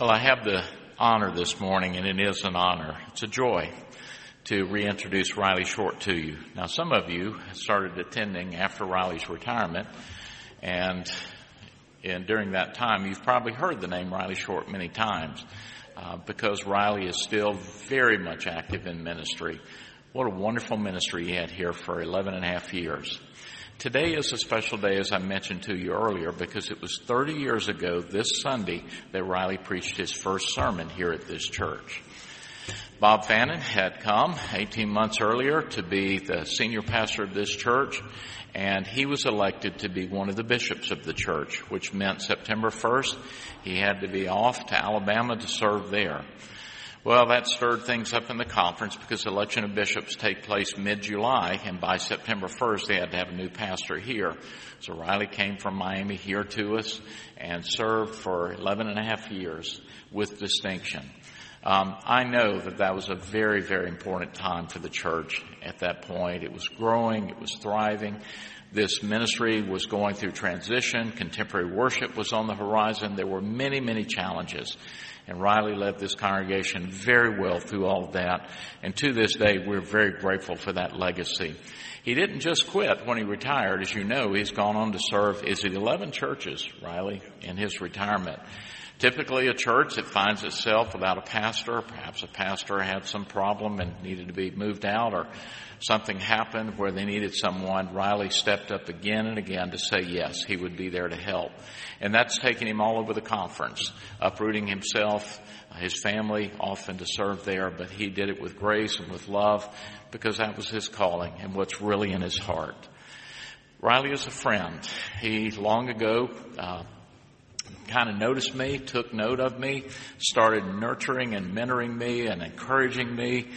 Well, I have the honor this morning, and it is an honor. It's a joy to reintroduce Riley Short to you. Now, some of you started attending after Riley's retirement, and, and during that time, you've probably heard the name Riley Short many times uh, because Riley is still very much active in ministry. What a wonderful ministry he had here for 11 and a half years. Today is a special day, as I mentioned to you earlier, because it was 30 years ago this Sunday that Riley preached his first sermon here at this church. Bob Fannin had come 18 months earlier to be the senior pastor of this church, and he was elected to be one of the bishops of the church, which meant September 1st he had to be off to Alabama to serve there. Well, that stirred things up in the conference because the election of bishops take place mid-July and by September 1st they had to have a new pastor here. So Riley came from Miami here to us and served for 11 and a half years with distinction. Um, I know that that was a very, very important time for the church at that point. It was growing, it was thriving. This ministry was going through transition. Contemporary worship was on the horizon. There were many, many challenges. And Riley led this congregation very well through all of that. And to this day, we're very grateful for that legacy. He didn't just quit when he retired. As you know, he's gone on to serve, is it 11 churches, Riley, in his retirement. Typically a church that finds itself without a pastor, perhaps a pastor had some problem and needed to be moved out or something happened where they needed someone, Riley stepped up again and again to say yes, he would be there to help. And that's taken him all over the conference, uprooting himself, his family often to serve there, but he did it with grace and with love because that was his calling and what's really in his heart. Riley is a friend. He long ago, uh, kind of noticed me, took note of me, started nurturing and mentoring me and encouraging me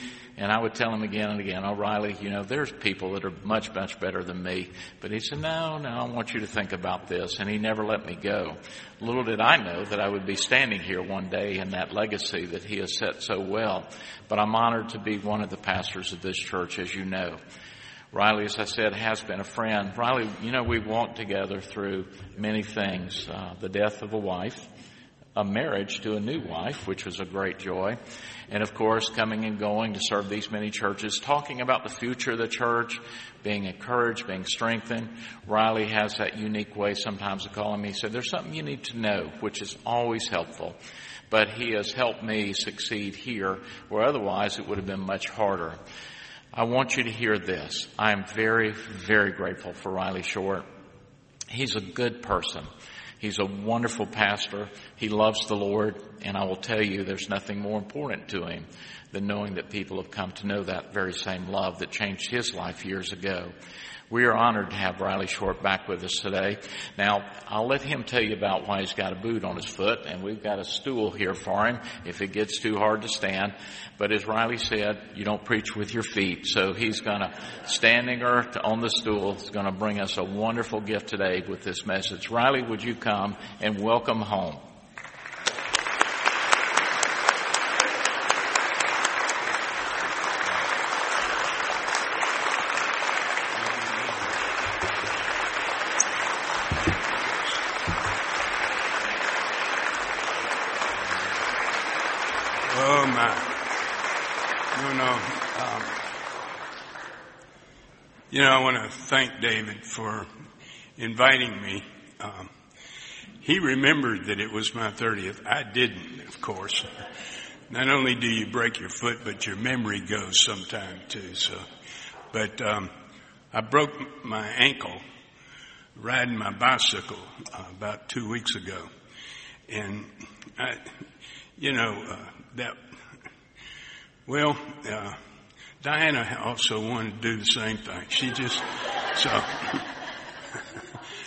and I would tell him again and again, oh, O'Reilly, you know, there's people that are much, much better than me. But he said, no, no, I want you to think about this. And he never let me go. Little did I know that I would be standing here one day in that legacy that he has set so well. But I'm honored to be one of the pastors of this church, as you know. Riley, as I said, has been a friend. Riley, you know, we've walked together through many things. Uh, the death of a wife, a marriage to a new wife, which was a great joy. And of course, coming and going to serve these many churches, talking about the future of the church, being encouraged, being strengthened. Riley has that unique way sometimes of calling me. He said, there's something you need to know, which is always helpful. But he has helped me succeed here, where otherwise it would have been much harder. I want you to hear this. I am very, very grateful for Riley Short. He's a good person. He's a wonderful pastor. He loves the Lord. And I will tell you, there's nothing more important to him than knowing that people have come to know that very same love that changed his life years ago. We are honored to have Riley Short back with us today. Now, I'll let him tell you about why he's got a boot on his foot, and we've got a stool here for him if it gets too hard to stand. But as Riley said, you don't preach with your feet, so he's gonna, standing or on the stool, is gonna bring us a wonderful gift today with this message. Riley, would you come and welcome home? You know, I want to thank David for inviting me. Um, he remembered that it was my 30th. I didn't, of course. Not only do you break your foot, but your memory goes sometime too. So, but um, I broke my ankle riding my bicycle uh, about two weeks ago, and I, you know, uh, that. Well. Uh, Diana also wanted to do the same thing. She just, so,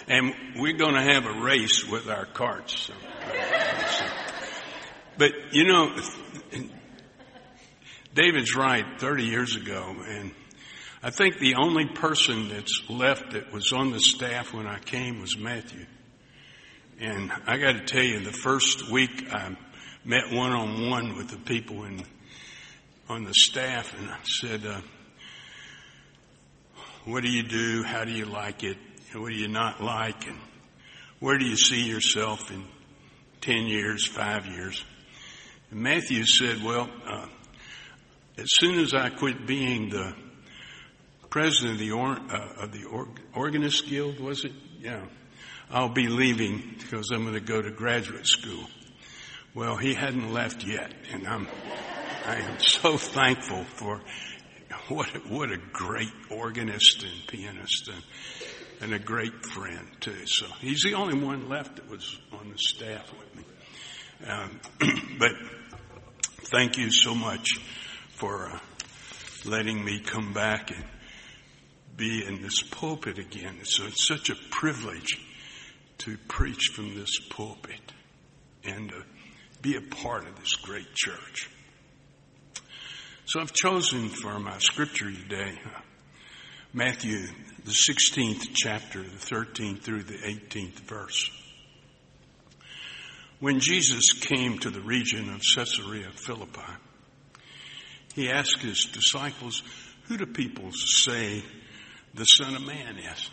and we're going to have a race with our carts. So, but you know, David's right, 30 years ago, and I think the only person that's left that was on the staff when I came was Matthew. And I got to tell you, the first week I met one on one with the people in on the staff and I said, uh, what do you do? How do you like it? What do you not like? And where do you see yourself in 10 years, five years? And Matthew said, well, uh, as soon as I quit being the president of the, or, uh, of the or, Organist Guild, was it? Yeah. I'll be leaving because I'm going to go to graduate school. Well, he hadn't left yet, and I'm, I am so thankful for what a, what a great organist and pianist and, and a great friend too. So he's the only one left that was on the staff with me. Um, but thank you so much for uh, letting me come back and be in this pulpit again. So it's such a privilege to preach from this pulpit and uh, be a part of this great church. So I've chosen for my scripture today uh, Matthew, the 16th chapter, the 13th through the 18th verse. When Jesus came to the region of Caesarea Philippi, he asked his disciples, Who do people say the Son of Man is?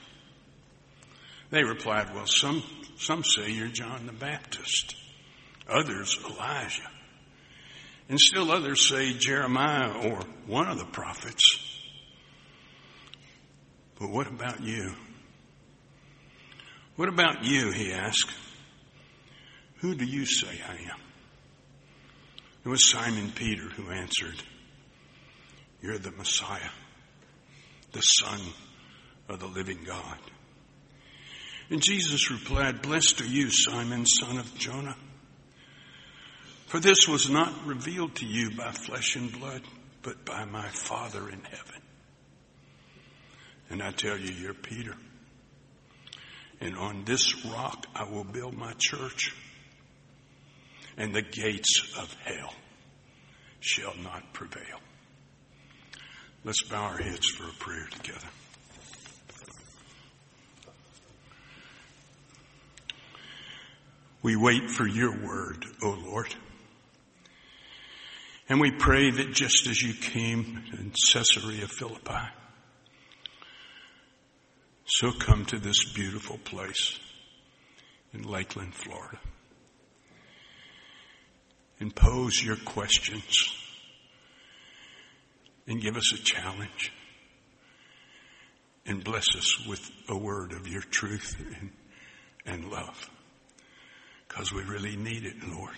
They replied, Well, some, some say you're John the Baptist, others Elijah, and still others say Jeremiah or one of the prophets. But what about you? What about you? He asked. Who do you say I am? It was Simon Peter who answered, You're the Messiah, the Son of the living God. And Jesus replied, Blessed are you, Simon, son of Jonah. For this was not revealed to you by flesh and blood, but by my Father in heaven. And I tell you, you're Peter. And on this rock I will build my church, and the gates of hell shall not prevail. Let's bow our heads for a prayer together. We wait for your word, O Lord. And we pray that just as you came in Caesarea Philippi, so come to this beautiful place in Lakeland, Florida, and pose your questions and give us a challenge. And bless us with a word of your truth and, and love. Because we really need it, Lord.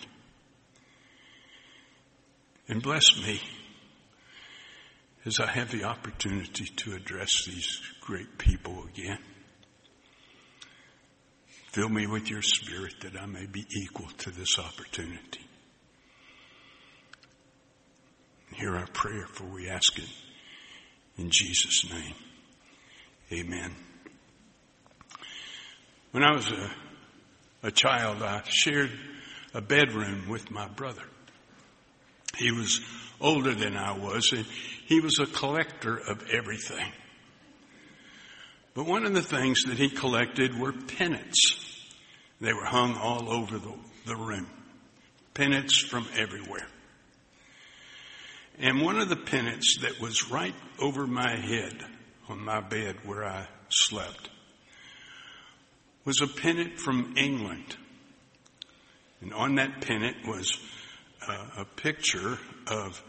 And bless me as I have the opportunity to address these great people again. Fill me with your spirit that I may be equal to this opportunity. Hear our prayer, for we ask it in Jesus' name. Amen. When I was a a child, I shared a bedroom with my brother. He was older than I was, and he was a collector of everything. But one of the things that he collected were pennants. They were hung all over the, the room. Pennants from everywhere. And one of the pennants that was right over my head on my bed where I slept was a pennant from England. And on that pennant was uh, a picture of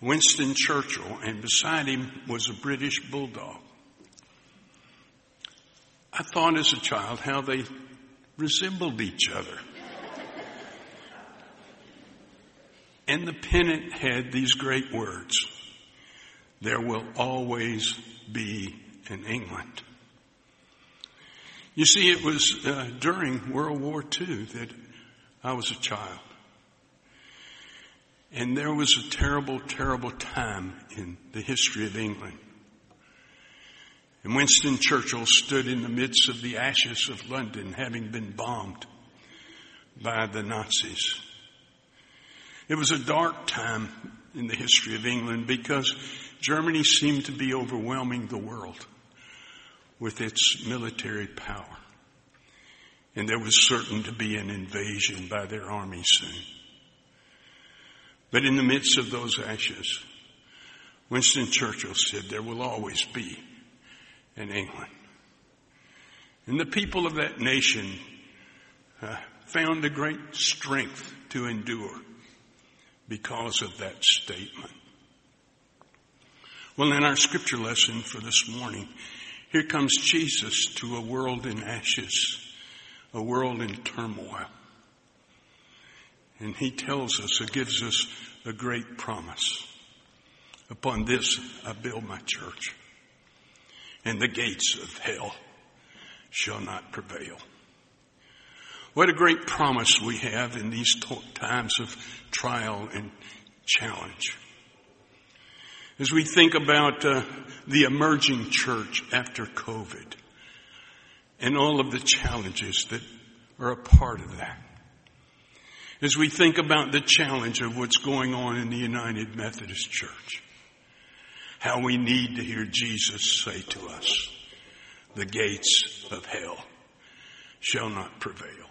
Winston Churchill, and beside him was a British bulldog. I thought as a child how they resembled each other. and the pennant had these great words There will always be an England. You see, it was uh, during World War II that I was a child. And there was a terrible, terrible time in the history of England. And Winston Churchill stood in the midst of the ashes of London having been bombed by the Nazis. It was a dark time in the history of England because Germany seemed to be overwhelming the world with its military power. And there was certain to be an invasion by their army soon. But in the midst of those ashes, Winston Churchill said, There will always be an England. And the people of that nation uh, found a great strength to endure because of that statement. Well, in our scripture lesson for this morning, here comes Jesus to a world in ashes, a world in turmoil. And he tells us, or gives us a great promise. Upon this I build my church, and the gates of hell shall not prevail. What a great promise we have in these times of trial and challenge. As we think about uh, the emerging church after COVID and all of the challenges that are a part of that. As we think about the challenge of what's going on in the United Methodist Church, how we need to hear Jesus say to us, the gates of hell shall not prevail.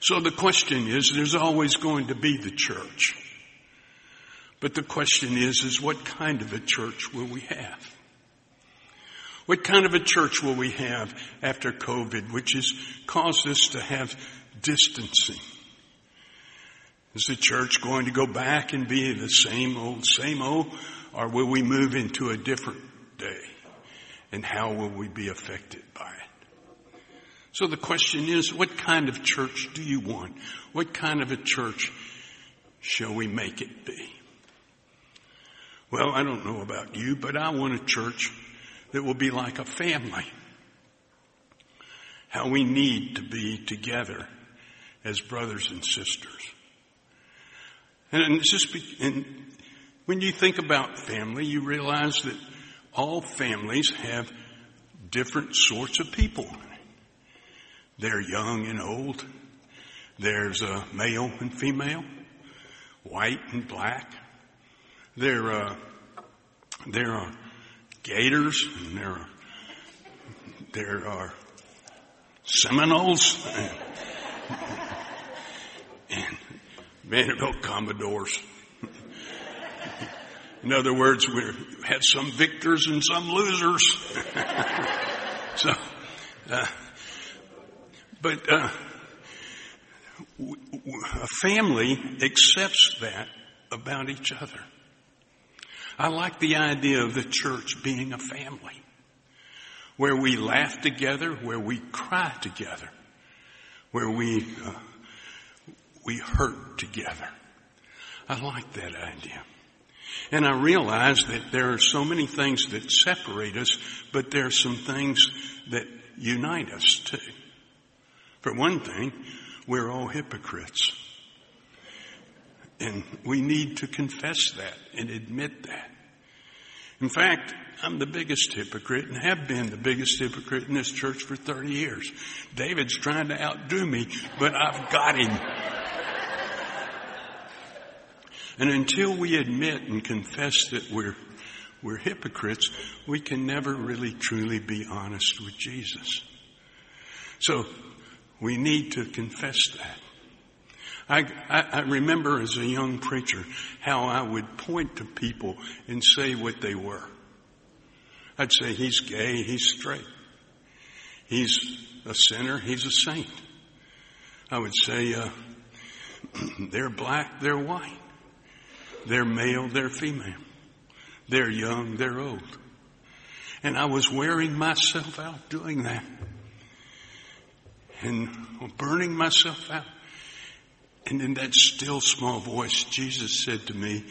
So the question is, there's always going to be the church. But the question is, is what kind of a church will we have? What kind of a church will we have after COVID, which has caused us to have distancing? Is the church going to go back and be the same old, same old, or will we move into a different day? And how will we be affected by it? So the question is, what kind of church do you want? What kind of a church shall we make it be? Well, I don't know about you, but I want a church that will be like a family. How we need to be together as brothers and sisters. And, just and when you think about family, you realize that all families have different sorts of people they're young and old. There's a male and female, white and black. There, uh, there are gators and there are, there are Seminoles and, and Vanderbilt Commodores. In other words, we had some victors and some losers. so, uh, but uh, a family accepts that about each other. I like the idea of the church being a family where we laugh together, where we cry together, where we uh, we hurt together. I like that idea. And I realize that there are so many things that separate us, but there are some things that unite us too. For one thing, we're all hypocrites. And we need to confess that and admit that. In fact, I'm the biggest hypocrite and have been the biggest hypocrite in this church for 30 years. David's trying to outdo me, but I've got him. And until we admit and confess that we're, we're hypocrites, we can never really truly be honest with Jesus. So we need to confess that. I, I, I, remember as a young preacher how I would point to people and say what they were. I'd say, he's gay, he's straight. He's a sinner, he's a saint. I would say, uh, they're black, they're white. They're male, they're female. They're young, they're old. And I was wearing myself out doing that and burning myself out. And in that still small voice, Jesus said to me,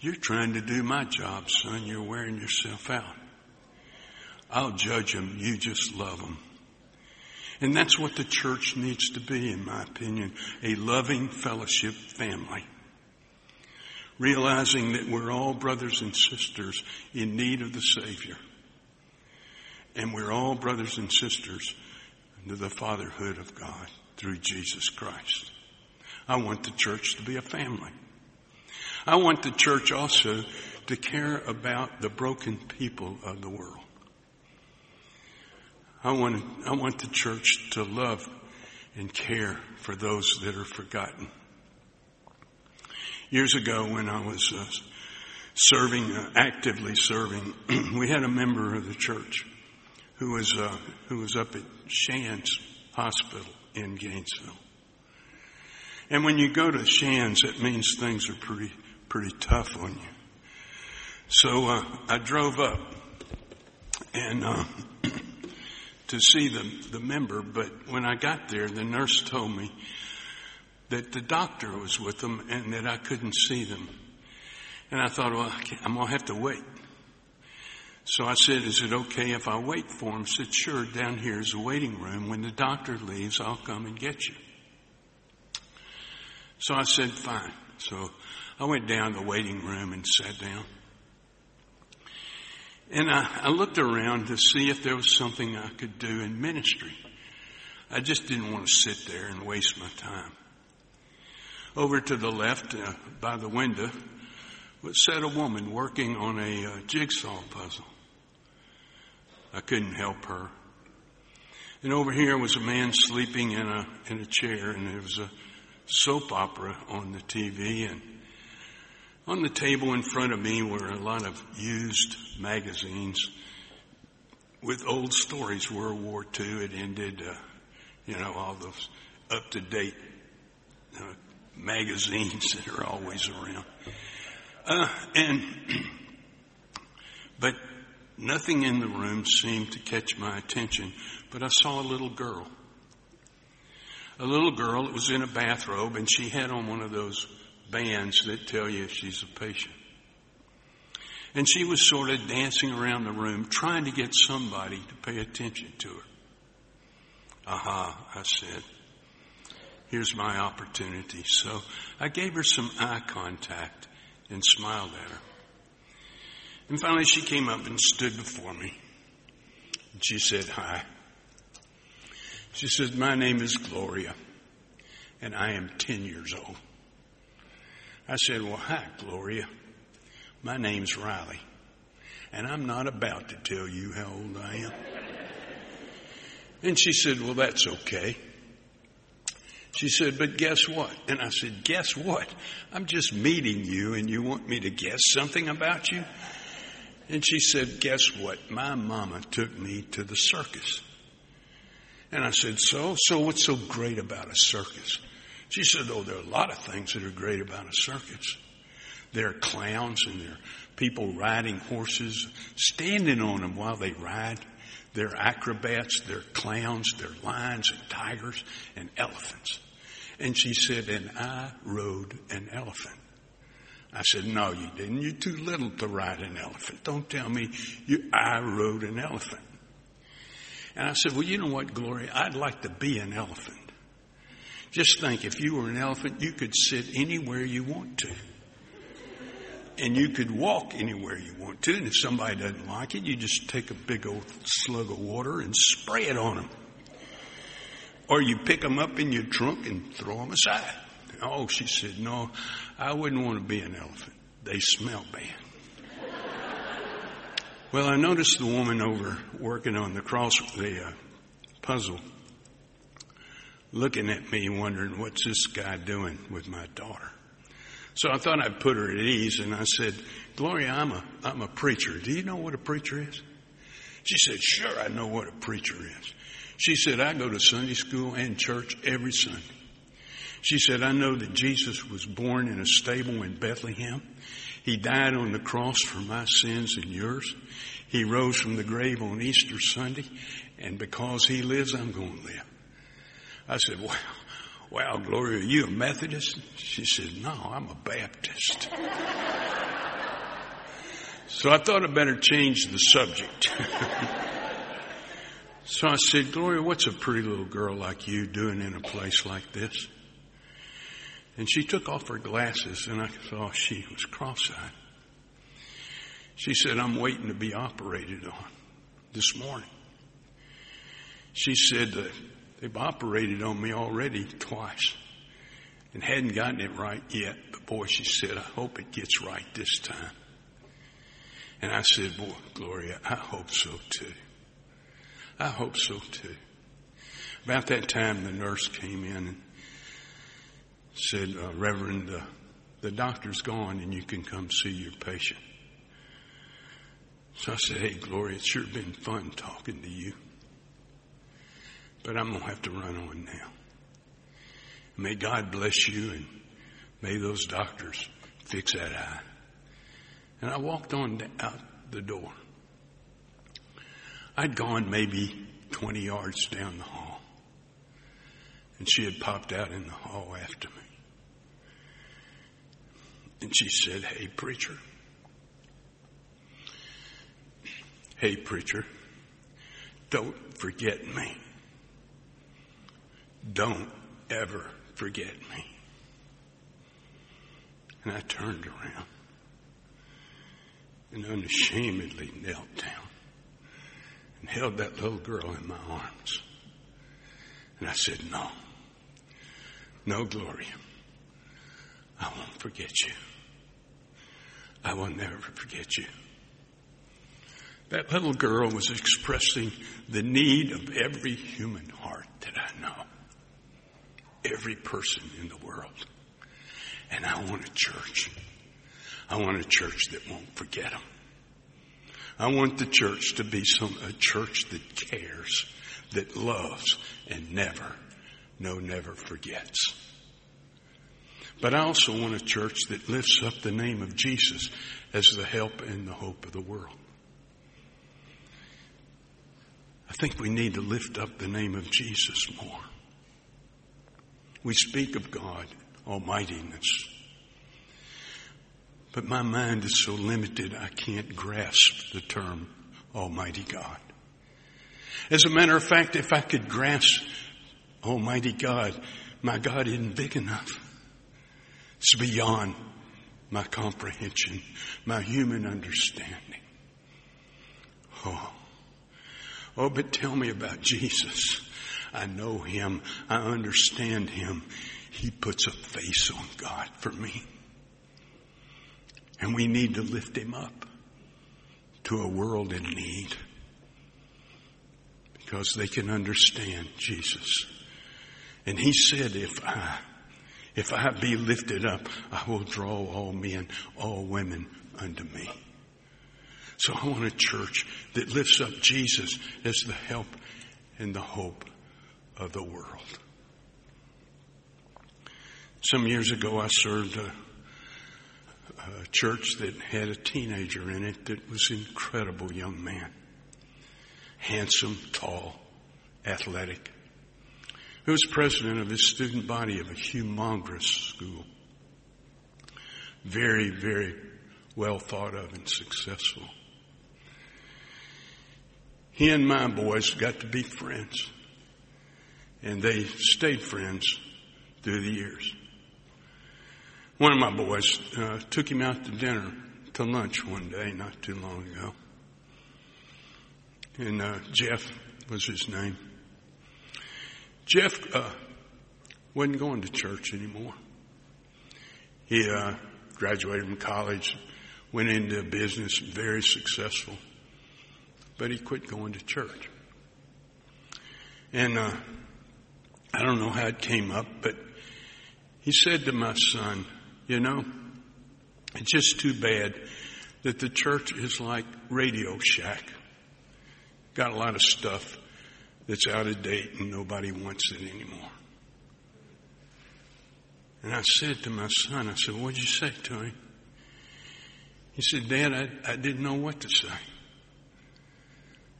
You're trying to do my job, son. You're wearing yourself out. I'll judge them. You just love them. And that's what the church needs to be, in my opinion a loving fellowship family. Realizing that we're all brothers and sisters in need of the Savior. And we're all brothers and sisters into the fatherhood of God through Jesus Christ. I want the church to be a family. I want the church also to care about the broken people of the world. I want, I want the church to love and care for those that are forgotten. Years ago when I was uh, serving, uh, actively serving, we had a member of the church who was, uh, who was up at Shands Hospital in Gainesville. And when you go to Shands, it means things are pretty, pretty tough on you. So uh, I drove up and uh, to see the, the member, but when I got there, the nurse told me that the doctor was with them and that I couldn't see them. And I thought, well, I'm going to have to wait. So I said, is it okay if I wait for him? She said, sure, down here is a waiting room. When the doctor leaves, I'll come and get you. So I said, fine. So I went down the waiting room and sat down. And I, I looked around to see if there was something I could do in ministry. I just didn't want to sit there and waste my time. Over to the left, uh, by the window, was sat a woman working on a uh, jigsaw puzzle. I couldn't help her. And over here was a man sleeping in a in a chair, and there was a soap opera on the TV, and on the table in front of me were a lot of used magazines with old stories. World War II had ended, uh, you know, all those up to date uh, magazines that are always around. Uh, and, but nothing in the room seemed to catch my attention, but I saw a little girl. A little girl that was in a bathrobe and she had on one of those bands that tell you if she's a patient. And she was sort of dancing around the room trying to get somebody to pay attention to her. Aha, I said. Here's my opportunity. So I gave her some eye contact and smiled at her. And finally she came up and stood before me. And she said, hi. She said, my name is Gloria and I am 10 years old. I said, Well, hi, Gloria. My name's Riley, and I'm not about to tell you how old I am. And she said, Well, that's okay. She said, But guess what? And I said, Guess what? I'm just meeting you, and you want me to guess something about you? And she said, Guess what? My mama took me to the circus. And I said, So? So what's so great about a circus? She said, Oh, there are a lot of things that are great about a circus. There are clowns and there are people riding horses, standing on them while they ride. There are acrobats, there are clowns, there are lions and tigers and elephants. And she said, and I rode an elephant. I said, no, you didn't. You're too little to ride an elephant. Don't tell me you, I rode an elephant. And I said, well, you know what, Gloria? I'd like to be an elephant. Just think, if you were an elephant, you could sit anywhere you want to. And you could walk anywhere you want to. And if somebody doesn't like it, you just take a big old slug of water and spray it on them. Or you pick them up in your trunk and throw them aside. Oh, she said, no, I wouldn't want to be an elephant. They smell bad. Well, I noticed the woman over working on the cross, the uh, puzzle looking at me wondering, what's this guy doing with my daughter? So I thought I'd put her at ease and I said, Gloria, I'm a, I'm a preacher. Do you know what a preacher is? She said, sure, I know what a preacher is. She said, I go to Sunday school and church every Sunday. She said, I know that Jesus was born in a stable in Bethlehem. He died on the cross for my sins and yours. He rose from the grave on Easter Sunday. And because he lives, I'm going to live. I said, wow, wow, Gloria, are you a Methodist? She said, no, I'm a Baptist. so I thought I'd better change the subject. so I said, Gloria, what's a pretty little girl like you doing in a place like this? And she took off her glasses and I saw she was cross-eyed. She said, I'm waiting to be operated on this morning. She said that They've operated on me already twice and hadn't gotten it right yet. But boy, she said, I hope it gets right this time. And I said, boy, Gloria, I hope so too. I hope so too. About that time, the nurse came in and said, uh, Reverend, uh, the doctor's gone and you can come see your patient. So I said, Hey, Gloria, it's sure been fun talking to you. But I'm going to have to run on now. May God bless you and may those doctors fix that eye. And I walked on out the door. I'd gone maybe 20 yards down the hall. And she had popped out in the hall after me. And she said, Hey, preacher. Hey, preacher. Don't forget me. Don't ever forget me. And I turned around and unashamedly knelt down and held that little girl in my arms. And I said, No, no, Gloria, forget you. I will never forget you. That little girl was expressing the need of every human heart that I know. Every person in the world. And I want a church. I want a church that won't forget them. I want the church to be some, a church that cares, that loves, and never, no, never forgets. But I also want a church that lifts up the name of Jesus as the help and the hope of the world. I think we need to lift up the name of Jesus more. We speak of God, almightiness. But my mind is so limited I can't grasp the term Almighty God. As a matter of fact, if I could grasp Almighty God, my God isn't big enough. It's beyond my comprehension, my human understanding. Oh. Oh, but tell me about Jesus. I know him. I understand him. He puts a face on God for me. And we need to lift him up to a world in need because they can understand Jesus. And he said, if I, if I be lifted up, I will draw all men, all women unto me. So I want a church that lifts up Jesus as the help and the hope of the world. Some years ago, I served a, a church that had a teenager in it that was an incredible young man. Handsome, tall, athletic. He was president of his student body of a humongous school. Very, very well thought of and successful. He and my boys got to be friends. And they stayed friends through the years. One of my boys uh, took him out to dinner, to lunch one day, not too long ago. And uh, Jeff was his name. Jeff uh, wasn't going to church anymore. He uh, graduated from college, went into business, very successful, but he quit going to church. And uh, I don't know how it came up, but he said to my son, you know, it's just too bad that the church is like Radio Shack. Got a lot of stuff that's out of date and nobody wants it anymore. And I said to my son, I said, what'd you say to him? He said, Dad, I, I didn't know what to say.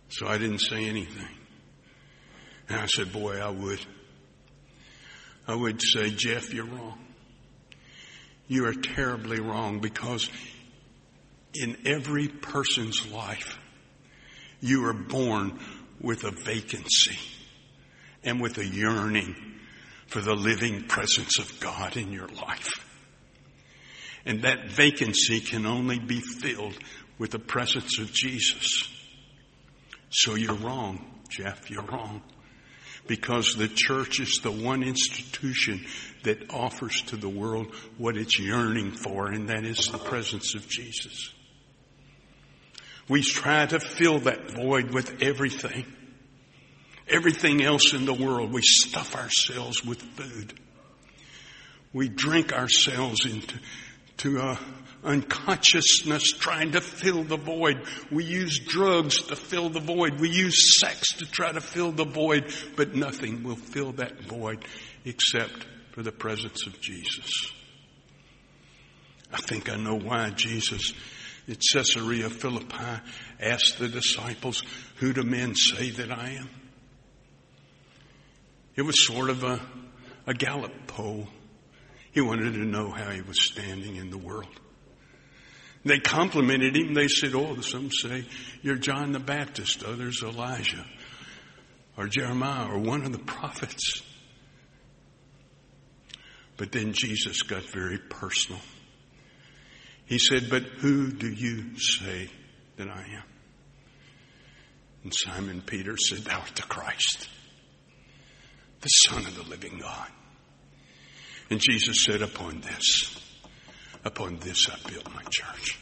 So I didn't say anything. And I said, boy, I would. I would say, Jeff, you're wrong you are terribly wrong because in every person's life, you are born with a vacancy and with a yearning for the living presence of God in your life. And that vacancy can only be filled with the presence of Jesus. So you're wrong, Jeff, you're wrong. Because the church is the one institution that offers to the world what it's yearning for, and that is the presence of Jesus. We try to fill that void with everything. Everything else in the world. We stuff ourselves with food. We drink ourselves into to, uh, unconsciousness trying to fill the void. We use drugs to fill the void. We use sex to try to fill the void, but nothing will fill that void except for the presence of Jesus. I think I know why Jesus at Caesarea Philippi asked the disciples, Who do men say that I am? It was sort of a, a Gallup poll. He wanted to know how he was standing in the world. They complimented him. They said, Oh, some say you're John the Baptist, others Elijah, or Jeremiah, or one of the prophets. But then Jesus got very personal. He said, But who do you say that I am? And Simon Peter said, Thou art the Christ, the Son of the living God. And Jesus said, Upon this, upon this I built my church.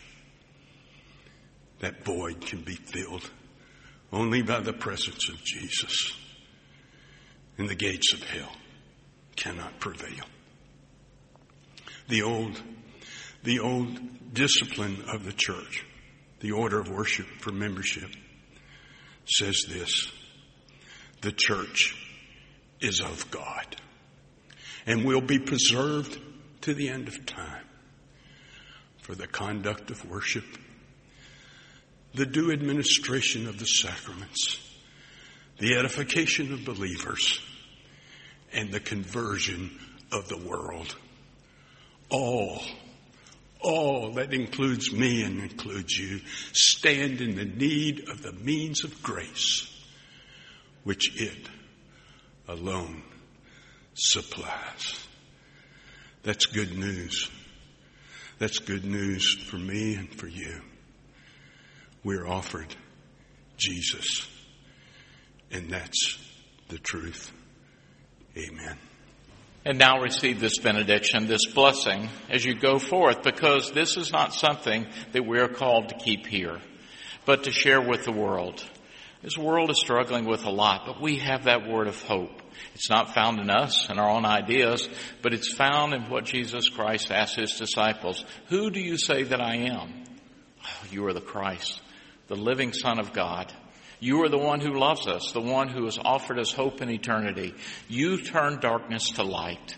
That void can be filled only by the presence of Jesus. And the gates of hell cannot prevail. The old the old discipline of the church, the order of worship for membership, says this the church is of God and will be preserved to the end of time for the conduct of worship, the due administration of the sacraments, the edification of believers, and the conversion of the world. All all that includes me and includes you, stand in the need of the means of grace which it alone supplies. That's good news. That's good news for me and for you. We're offered Jesus, and that's the truth. Amen. And now receive this benediction, this blessing as you go forth, because this is not something that we are called to keep here, but to share with the world. This world is struggling with a lot, but we have that word of hope. It's not found in us and our own ideas, but it's found in what Jesus Christ asked his disciples. Who do you say that I am? Oh, you are the Christ, the living Son of God. You are the one who loves us, the one who has offered us hope in eternity. You turn darkness to light.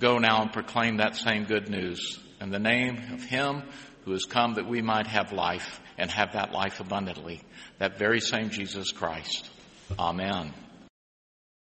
Go now and proclaim that same good news in the name of Him who has come that we might have life and have that life abundantly. That very same Jesus Christ. Amen.